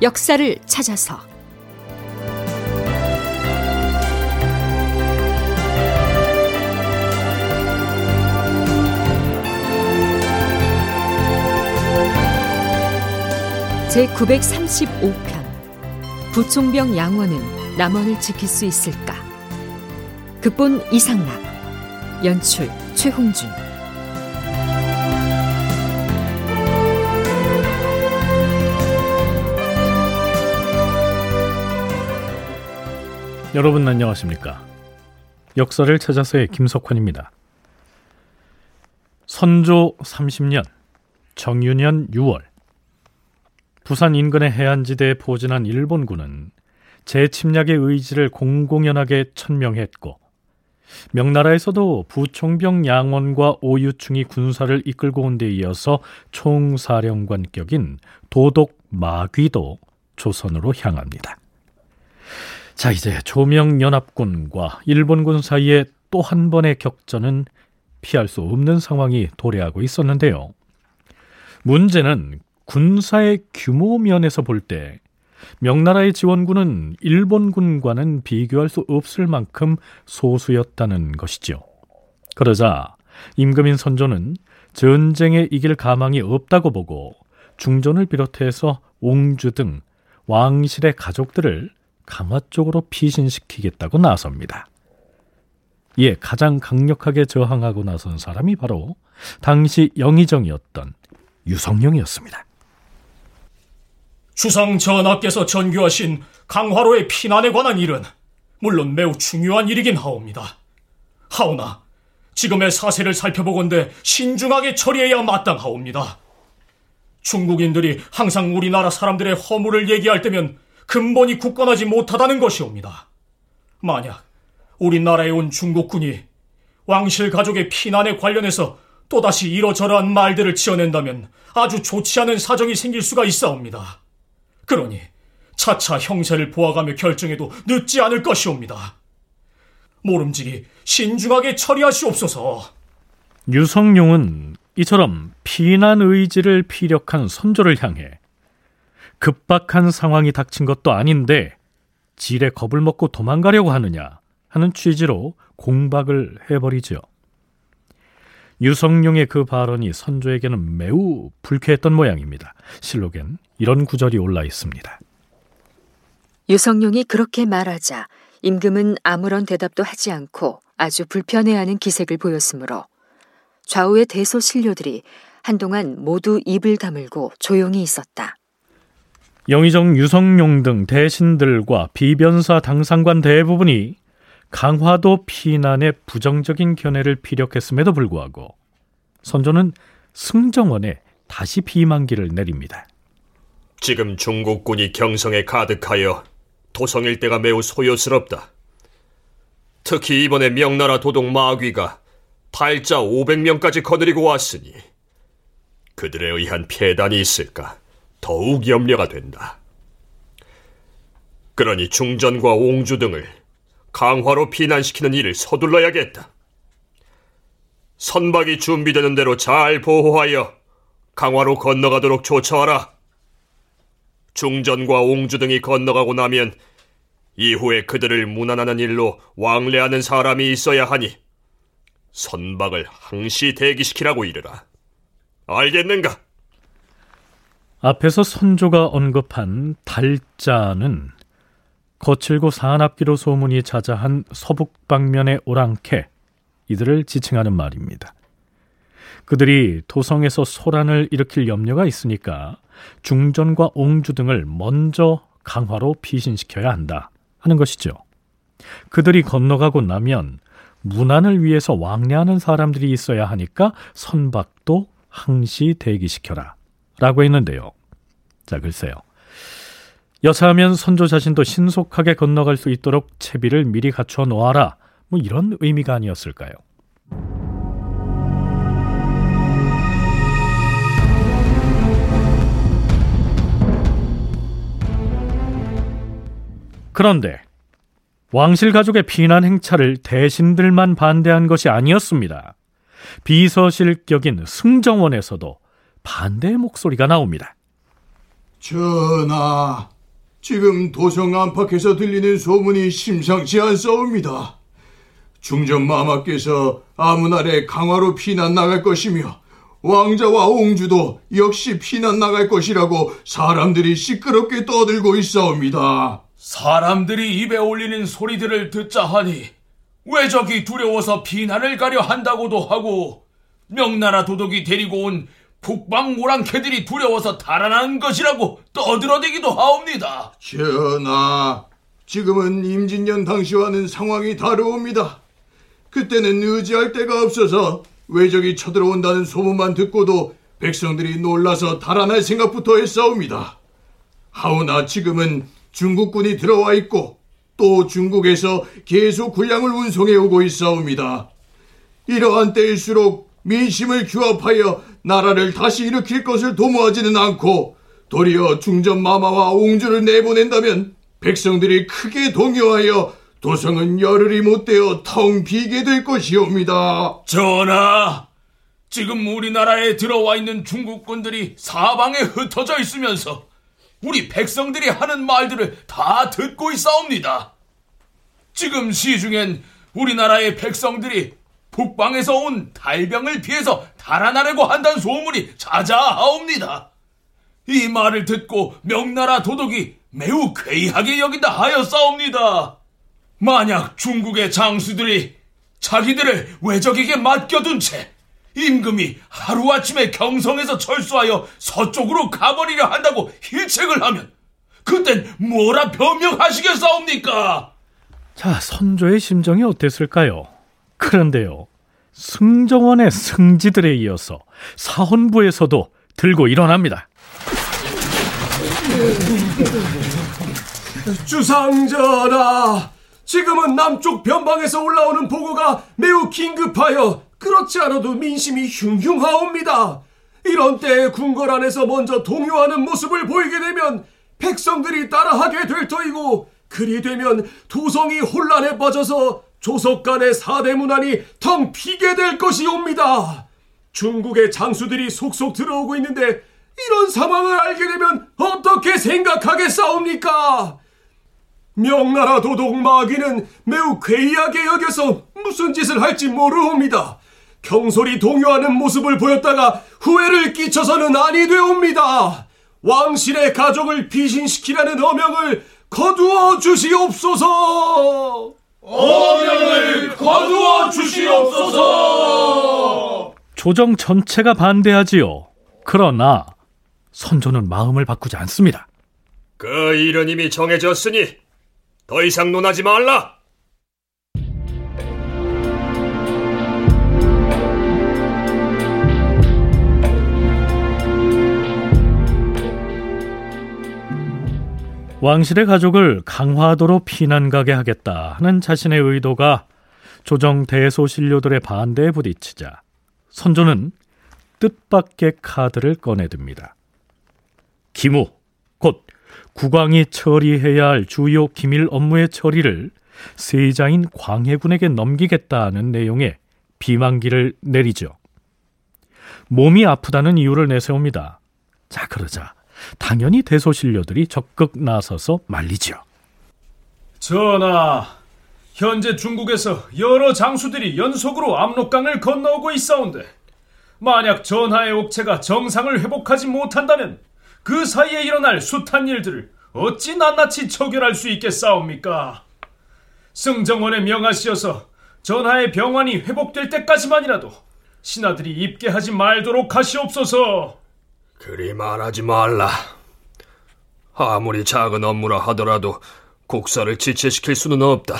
역사를 찾아서 제 935편 부총병 양원은 남원을 지킬 수 있을까? 극본 이상락 연출 최홍준 여러분 안녕하십니까? 역사를 찾아서의 김석환입니다. 선조 30년 정유년 6월 부산 인근의 해안지대에 포진한 일본군은 재침략의 의지를 공공연하게 천명했고 명나라에서도 부총병 양원과 오유충이 군사를 이끌고 온 데 이어서 총사령관격인 도독 마귀도 조선으로 향합니다. 자, 이제 조명연합군과 일본군 사이에 또 한 번의 격전은 피할 수 없는 상황이 도래하고 있었는데요. 문제는 군사의 규모 면에서 볼 때 명나라의 지원군은 일본군과는 비교할 수 없을 만큼 소수였다는 것이죠. 그러자 임금인 선조는 전쟁에 이길 가망이 없다고 보고 중전을 비롯해서 옹주 등 왕실의 가족들을 강화 쪽으로 피신시키겠다고 나섭니다. 이에 가장 강력하게 저항하고 나선 사람이 바로 당시 영의정이었던 유성룡이었습니다. 주상 전하께서 전교하신 강화로의 피난에 관한 일은 물론 매우 중요한 일이긴 하옵니다. 하오나 지금의 사세를 살펴보건대 신중하게 처리해야 마땅하옵니다. 중국인들이 항상 우리나라 사람들의 허물을 얘기할 때면 근본이 굳건하지 못하다는 것이옵니다. 만약 우리나라에 온 중국군이 왕실 가족의 피난에 관련해서 또다시 이러저러한 말들을 지어낸다면 아주 좋지 않은 사정이 생길 수가 있사옵니다. 그러니 차차 형세를 보아가며 결정해도 늦지 않을 것이옵니다. 모름지기 신중하게 처리하시옵소서. 유성룡은 이처럼 피난 의지를 피력한 선조를 향해 급박한 상황이 닥친 것도 아닌데 질에 겁을 먹고 도망가려고 하느냐 하는 취지로 공박을 해버리죠. 유성룡의 그 발언이 선조에게는 매우 불쾌했던 모양입니다. 실록엔 이런 구절이 올라 있습니다. 유성룡이 그렇게 말하자 임금은 아무런 대답도 하지 않고 아주 불편해하는 기색을 보였으므로 좌우의 대소신료들이 한동안 모두 입을 다물고 조용히 있었다. 영의정 유성룡 등 대신들과 비변사 당상관 대부분이 강화도 피난에 부정적인 견해를 피력했음에도 불구하고 선조는 승정원에 다시 비만기를 내립니다. 지금 중국군이 경성에 가득하여 도성 일대가 매우 소요스럽다. 특히 이번에 명나라 도독 마귀가 달자 500명까지 거느리고 왔으니 그들에 의한 폐단이 있을까 더욱 염려가 된다. 그러니 중전과 옹주 등을 강화로 피난시키는 일을 서둘러야겠다. 선박이 준비되는 대로 잘 보호하여 강화로 건너가도록 조처하라. 중전과 옹주 등이 건너가고 나면 이후에 그들을 무난하는 일로 왕래하는 사람이 있어야 하니 선박을 항시 대기시키라고 이르라. 알겠는가? 앞에서 선조가 언급한 달자는 거칠고 사납기로 소문이 자자한 서북 방면의 오랑캐 이들을 지칭하는 말입니다. 그들이 도성에서 소란을 일으킬 염려가 있으니까 중전과 옹주 등을 먼저 강화로 피신시켜야 한다 하는 것이죠. 그들이 건너가고 나면 문안을 위해서 왕래하는 사람들이 있어야 하니까 선박도 항시 대기시켜라 라고 했는데요. 자, 글쎄요. 여차하면 선조 자신도 신속하게 건너갈 수 있도록 채비를 미리 갖춰 놓아라. 뭐 이런 의미가 아니었을까요? 그런데 왕실 가족의 피난 행차를 대신들만 반대한 것이 아니었습니다. 비서실격인 승정원에서도 반대의 목소리가 나옵니다. 전하, 지금 도성 안팎에서 들리는 소문이 심상치 않사옵니다. 중전 마마께서 아무날에 강화로 피난 나갈 것이며 왕자와 옹주도 역시 피난 나갈 것이라고 사람들이 시끄럽게 떠들고 있사옵니다. 사람들이 입에 올리는 소리들을 듣자 하니 왜적이 두려워서 피난을 가려 한다고도 하고 명나라 도독이 데리고 온 북방 모랑캐들이 두려워서 달아난 것이라고 떠들어대기도 하옵니다. 전하, 지금은 임진년 당시와는 상황이 다르옵니다. 그때는 의지할 데가 없어서 외적이 쳐들어온다는 소문만 듣고도 백성들이 놀라서 달아날 생각부터 했사옵니다. 하오나 지금은 중국군이 들어와 있고 또 중국에서 계속 군량을 운송해 오고 있사옵니다. 이러한 때일수록 민심을 규합하여 나라를 다시 일으킬 것을 도모하지는 않고 도리어 중전 마마와 옹주를 내보낸다면 백성들이 크게 동요하여 도성은 열흘이 못되어 텅 비게 될 것이옵니다. 전하, 지금 우리나라에 들어와 있는 중국군들이 사방에 흩어져 있으면서 우리 백성들이 하는 말들을 다 듣고 있사옵니다. 지금 시중엔 우리나라의 백성들이 북방에서 온 달병을 피해서 달아나려고 한다는 소문이 자자하옵니다. 이 말을 듣고 명나라 도독이 매우 괴이하게 여긴다 하였사옵니다. 만약 중국의 장수들이 자기들을 외적에게 맡겨둔 채 임금이 하루아침에 경성에서 철수하여 서쪽으로 가버리려 한다고 일책을 하면 그땐 뭐라 변명하시겠사옵니까? 자, 선조의 심정이 어땠을까요? 그런데요, 승정원의 승지들에 이어서 사헌부에서도 들고 일어납니다. 주상전하, 지금은 남쪽 변방에서 올라오는 보고가 매우 긴급하여 그렇지 않아도 민심이 흉흉하옵니다. 이런 때에 궁궐 안에서 먼저 동요하는 모습을 보이게 되면 백성들이 따라하게 될 터이고 그리 되면 도성이 혼란에 빠져서 조석 간의 사대 문안이 텅 비게 될 것이옵니다. 중국의 장수들이 속속 들어오고 있는데 이런 상황을 알게 되면 어떻게 생각하겠사옵니까? 명나라 도독 마귀는 매우 괴이하게 여겨서 무슨 짓을 할지 모르옵니다. 경솔이 동요하는 모습을 보였다가 후회를 끼쳐서는 아니 되옵니다. 왕실의 가족을 비신시키라는 어명을 거두어 주시옵소서. 어명을 거두어 주시옵소서. 조정 전체가 반대하지요. 그러나 선조는 마음을 바꾸지 않습니다. 그 일은 이미 정해졌으니 더 이상 논하지 말라. 왕실의 가족을 강화도로 피난 가게 하겠다 하는 자신의 의도가 조정 대소신료들의 반대에 부딪히자 선조는 뜻밖의 카드를 꺼내듭니다. 기무, 곧 국왕이 처리해야 할 주요 기밀 업무의 처리를 세자인 광해군에게 넘기겠다는 내용의 비만기를 내리죠. 몸이 아프다는 이유를 내세웁니다. 자, 그러자 당연히 대소신료들이 적극 나서서 말리죠. 전하, 현재 중국에서 여러 장수들이 연속으로 압록강을 건너오고 있사온데 만약 전하의 옥체가 정상을 회복하지 못한다면 그 사이에 일어날 숱한 일들을 어찌 낱낱이 처결할 수 있겠사옵니까? 승정원에 명하시어서 전하의 병환이 회복될 때까지만이라도 신하들이 입게 하지 말도록 하시옵소서. 그리 말하지 말라. 아무리 작은 업무라 하더라도 국사를 지체시킬 수는 없다.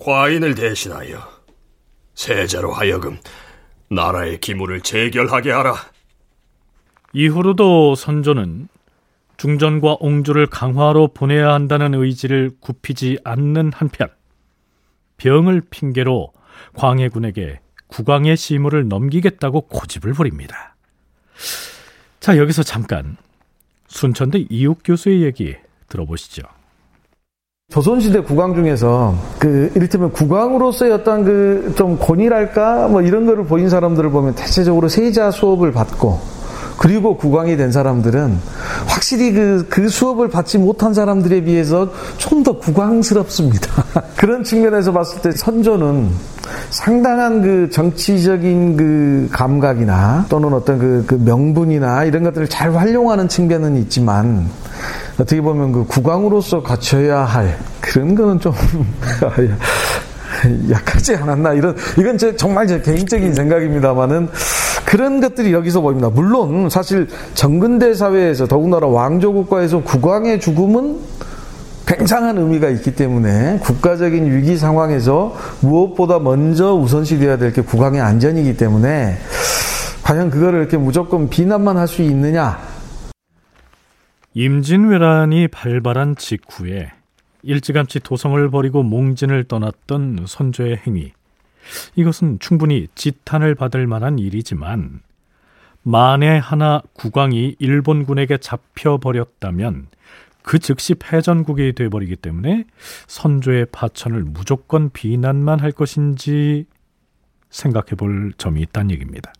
과인을 대신하여 세자로 하여금 나라의 기물을 재결하게 하라. 이후로도 선조는 중전과 옹주를 강화로 보내야 한다는 의지를 굽히지 않는 한편 병을 핑계로 광해군에게 국왕의 시무를 넘기겠다고 고집을 부립니다. 자, 여기서 잠깐 순천대 이욱 교수의 얘기 들어보시죠. 조선시대 국왕 중에서 그 이를테면 국왕으로서의 어떤 그 좀 권위랄까 뭐 이런 거를 보인 사람들을 보면 대체적으로 세자 수업을 받고 그리고 국왕이 된 사람들은 확실히 그, 그 수업을 받지 못한 사람들에 비해서 좀 더 국왕스럽습니다. 그런 측면에서 봤을 때 선조는 상당한 그 정치적인 그 감각이나 또는 어떤 그, 그 명분이나 이런 것들을 잘 활용하는 측면은 있지만 어떻게 보면 그 국왕으로서 갖춰야 할 그런 거는 좀 약하지 않았나 이런 이건 제 정말 제 개인적인 생각입니다만은 그런 것들이 여기서 보입니다. 물론 사실 정근대 사회에서 더군다나 왕조 국가에서 국왕의 죽음은 굉장한 의미가 있기 때문에 국가적인 위기 상황에서 무엇보다 먼저 우선시 되어야 될 게 국왕의 안전이기 때문에 과연 그거를 이렇게 무조건 비난만 할 수 있느냐? 임진왜란이 발발한 직후에 일찌감치 도성을 버리고 몽진을 떠났던 선조의 행위. 이것은 충분히 지탄을 받을 만한 일이지만 만에 하나 국왕이 일본군에게 잡혀버렸다면 그 즉시 패전국이 돼버리기 때문에 선조의 파천을 무조건 비난만 할 것인지 생각해 볼 점이 있다는 얘기입니다.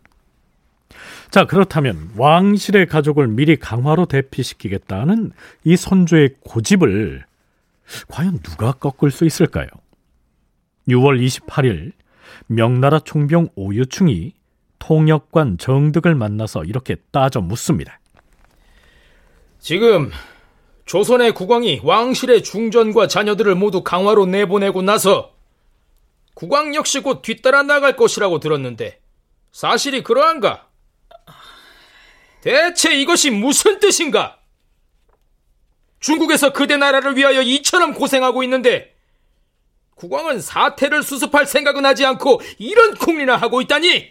자, 그렇다면 왕실의 가족을 미리 강화로 대피시키겠다는 이 선조의 고집을 과연 누가 꺾을 수 있을까요? 6월 28일 명나라 총병 오유충이 통역관 정득을 만나서 이렇게 따져 묻습니다. 지금 조선의 국왕이 왕실의 중전과 자녀들을 모두 강화로 내보내고 나서 국왕 역시 곧 뒤따라 나갈 것이라고 들었는데 사실이 그러한가? 대체 이것이 무슨 뜻인가? 중국에서 그대 나라를 위하여 이처럼 고생하고 있는데 국왕은 사태를 수습할 생각은 하지 않고 이런 콩리나 하고 있다니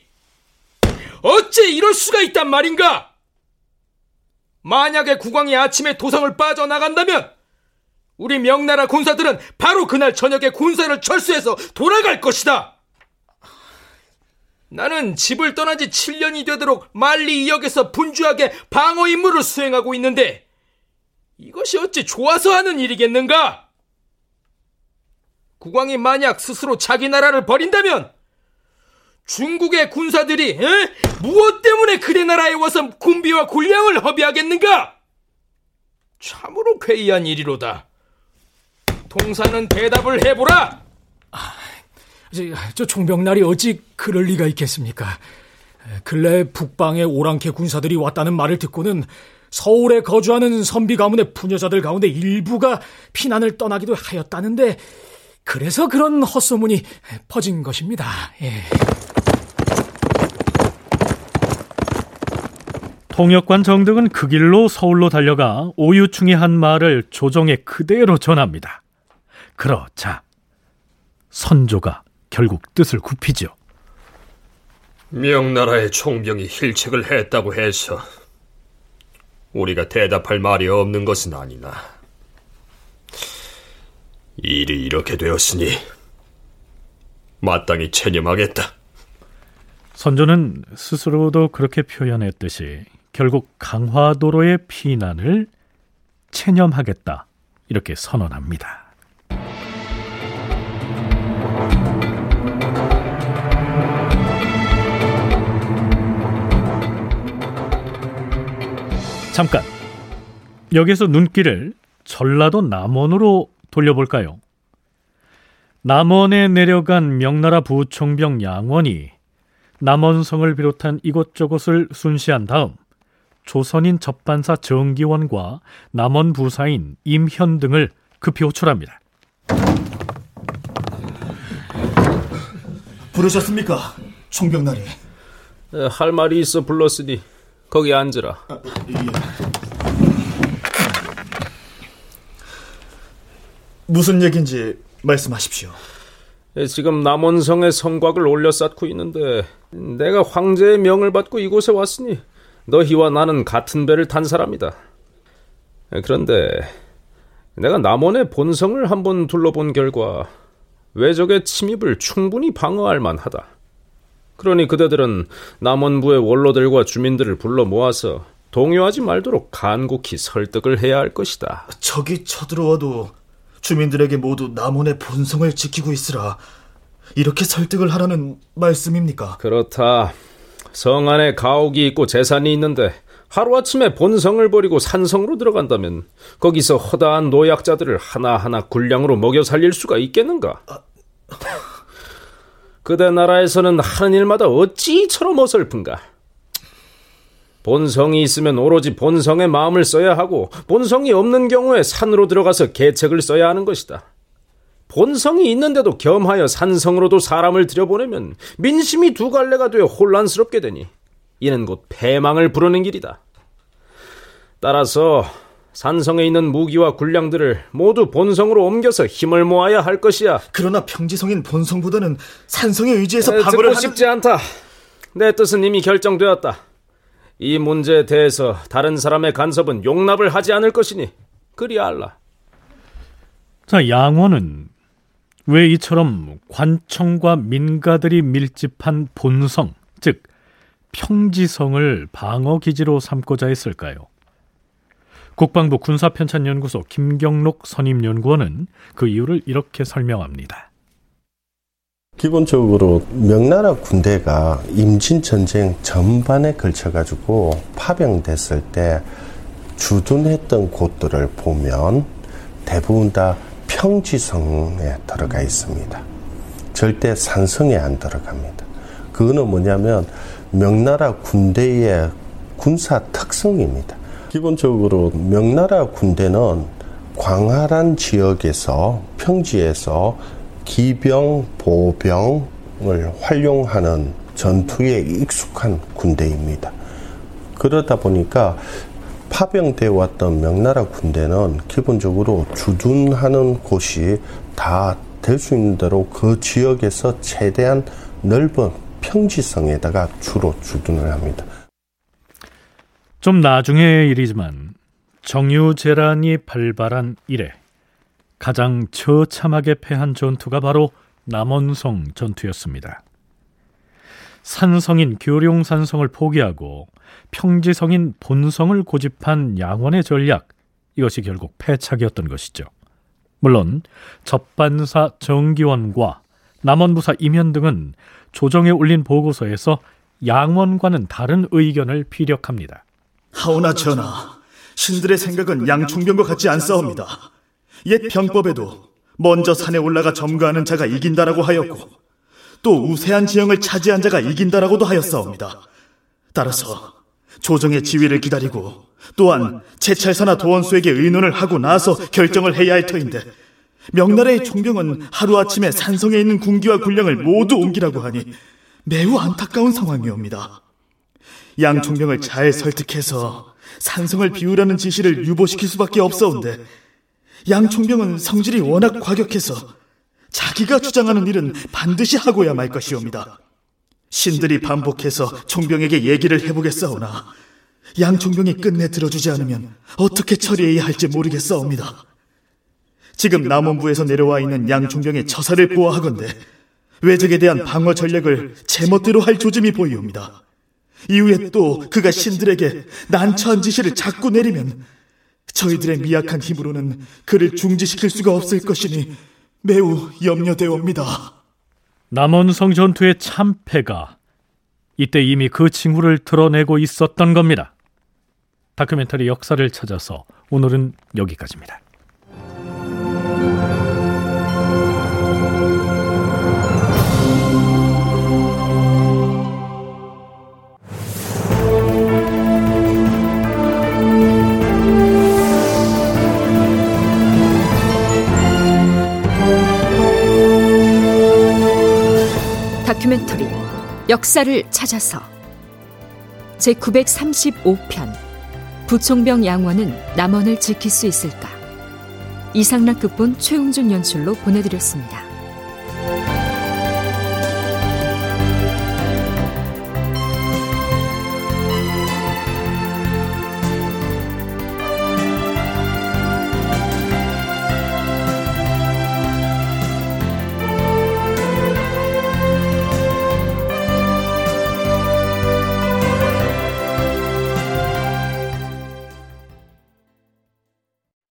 어째 이럴 수가 있단 말인가? 만약에 국왕이 아침에 도성을 빠져나간다면 우리 명나라 군사들은 바로 그날 저녁에 군사를 철수해서 돌아갈 것이다. 나는 집을 떠난 지 7년이 되도록 만리 이역에서 분주하게 방어 임무를 수행하고 있는데 이것이 어찌 좋아서 하는 일이겠는가? 국왕이 만약 스스로 자기 나라를 버린다면 중국의 군사들이 에? 무엇 때문에 그대 나라에 와서 군비와 군량을 허비하겠는가? 참으로 괴이한 일이로다. 통사는 대답을 해보라. 아, 저, 저 총병날이 어찌 그럴 리가 있겠습니까? 근래 북방의 오랑캐 군사들이 왔다는 말을 듣고는 서울에 거주하는 선비 가문의 부녀자들 가운데 일부가 피난을 떠나기도 하였다는데 그래서 그런 헛소문이 퍼진 것입니다. 예. 통역관 정득은 그 길로 서울로 달려가 오유충이 한 말을 조정에 그대로 전합니다. 그러자 선조가 결국 뜻을 굽히죠. 명나라의 총병이 힐책을 했다고 해서 우리가 대답할 말이 없는 것은 아니나 일이 이렇게 되었으니 마땅히 체념하겠다. 선조는 스스로도 그렇게 표현했듯이 결국 강화도로의 피난을 체념하겠다 이렇게 선언합니다. 잠깐 여기서 눈길을 전라도 남원으로 돌려볼까요? 남원에 내려간 명나라 부총병 양원이 남원성을 비롯한 이곳저곳을 순시한 다음 조선인 접반사 정기원과 남원 부사인 임현 등을 급히 호출합니다. 부르셨습니까? 총병날이. 할 말이 있어 불렀으니 거기 앉으라. 아, 예. 무슨 얘기인지 말씀하십시오. 예, 지금 남원성에 성곽을 올려 쌓고 있는데 내가 황제의 명을 받고 이곳에 왔으니 너희와 나는 같은 배를 탄 사람이다. 예, 그런데 내가 남원의 본성을 한번 둘러본 결과 외적의 침입을 충분히 방어할 만하다. 그러니 그대들은 남원부의 원로들과 주민들을 불러 모아서 동요하지 말도록 간곡히 설득을 해야 할 것이다. 적이 쳐들어와도 주민들에게 모두 남원의 본성을 지키고 있으라. 이렇게 설득을 하라는 말씀입니까? 그렇다. 성 안에 가옥이 있고 재산이 있는데 하루아침에 본성을 버리고 산성으로 들어간다면 거기서 허다한 노약자들을 하나하나 군량으로 먹여 살릴 수가 있겠는가? 그대 나라에서는 하는 일마다 어찌 이처럼 어설픈가? 본성이 있으면 오로지 본성의 마음을 써야 하고 본성이 없는 경우에 산으로 들어가서 계책을 써야 하는 것이다. 본성이 있는데도 겸하여 산성으로도 사람을 들여보내면 민심이 두 갈래가 되어 혼란스럽게 되니 이는 곧 패망을 부르는 길이다. 따라서 산성에 있는 무기와 군량들을 모두 본성으로 옮겨서 힘을 모아야 할 것이야. 그러나 평지성인 본성보다는 산성에 의지해서 에, 방어를 듣고 싶지 않다. 내 뜻은 이미 결정되었다. 이 문제에 대해서 다른 사람의 간섭은 용납을 하지 않을 것이니 그리 알라. 자, 양원은 왜 이처럼 관청과 민가들이 밀집한 본성, 즉 평지성을 방어 기지로 삼고자 했을까요? 국방부 군사편찬연구소 김경록 선임연구원은 그 이유를 이렇게 설명합니다. 기본적으로 명나라 군대가 임진 전쟁 전반에 걸쳐 가지고 파병됐을 때 주둔했던 곳들을 보면 대부분 다 평지성에 들어가 있습니다. 절대 산성에 안 들어갑니다. 그거는 뭐냐면 명나라 군대의 군사 특성입니다. 기본적으로 명나라 군대는 광활한 지역에서 평지에서 기병, 보병을 활용하는 전투에 익숙한 군대입니다. 그러다 보니까 파병돼 왔던 명나라 군대는 기본적으로 주둔하는 곳이 다 될 수 있는 대로 그 지역에서 최대한 넓은 평지성에다가 주로 주둔을 합니다. 좀 나중의 일이지만 정유재란이 발발한 이래 가장 처참하게 패한 전투가 바로 남원성 전투였습니다. 산성인 교룡산성을 포기하고 평지성인 본성을 고집한 양원의 전략 이것이 결국 패착이었던 것이죠. 물론 접반사 정기원과 남원부사 임현 등은 조정에 올린 보고서에서 양원과는 다른 의견을 피력합니다. 하오나 전하, 신들의 생각은 양충병과 같지 않사옵니다. 옛 병법에도 먼저 산에 올라가 점거하는 자가 이긴다라고 하였고 또 우세한 지형을 차지한 자가 이긴다라고도 하였사옵니다. 따라서 조정의 지위를 기다리고 또한 채찰사나 도원수에게 의논을 하고 나서 결정을 해야 할 터인데 명나라의 총병은 하루아침에 산성에 있는 군기와 군량을 모두 옮기라고 하니 매우 안타까운 상황이옵니다. 양 총병을 잘 설득해서 산성을 비우라는 지시를 유보시킬 수밖에 없사온데 양 총병은 성질이 워낙 과격해서 자기가 주장하는 일은 반드시 하고야 말 것이옵니다. 신들이 반복해서 총병에게 얘기를 해보겠사오나 양 총병이 끝내 들어주지 않으면 어떻게 처리해야 할지 모르겠사옵니다. 지금 남원부에서 내려와 있는 양 총병의 처사를 보아하건대 외적에 대한 방어 전략을 제멋대로 할 조짐이 보이옵니다. 이후에 또 그가 신들에게 난처한 지시를 자꾸 내리면 저희들의 미약한 힘으로는 그를 중지시킬 수가 없을 것이니 매우 염려되옵니다. 남원성 전투의 참패가 이때 이미 그 징후를 드러내고 있었던 겁니다. 다큐멘터리 역사를 찾아서 오늘은 여기까지입니다. 다큐멘터리 역사를 찾아서 제 935편 부총병 양원은 남원을 지킬 수 있을까 이상락 극본 최웅준 연출로 보내드렸습니다.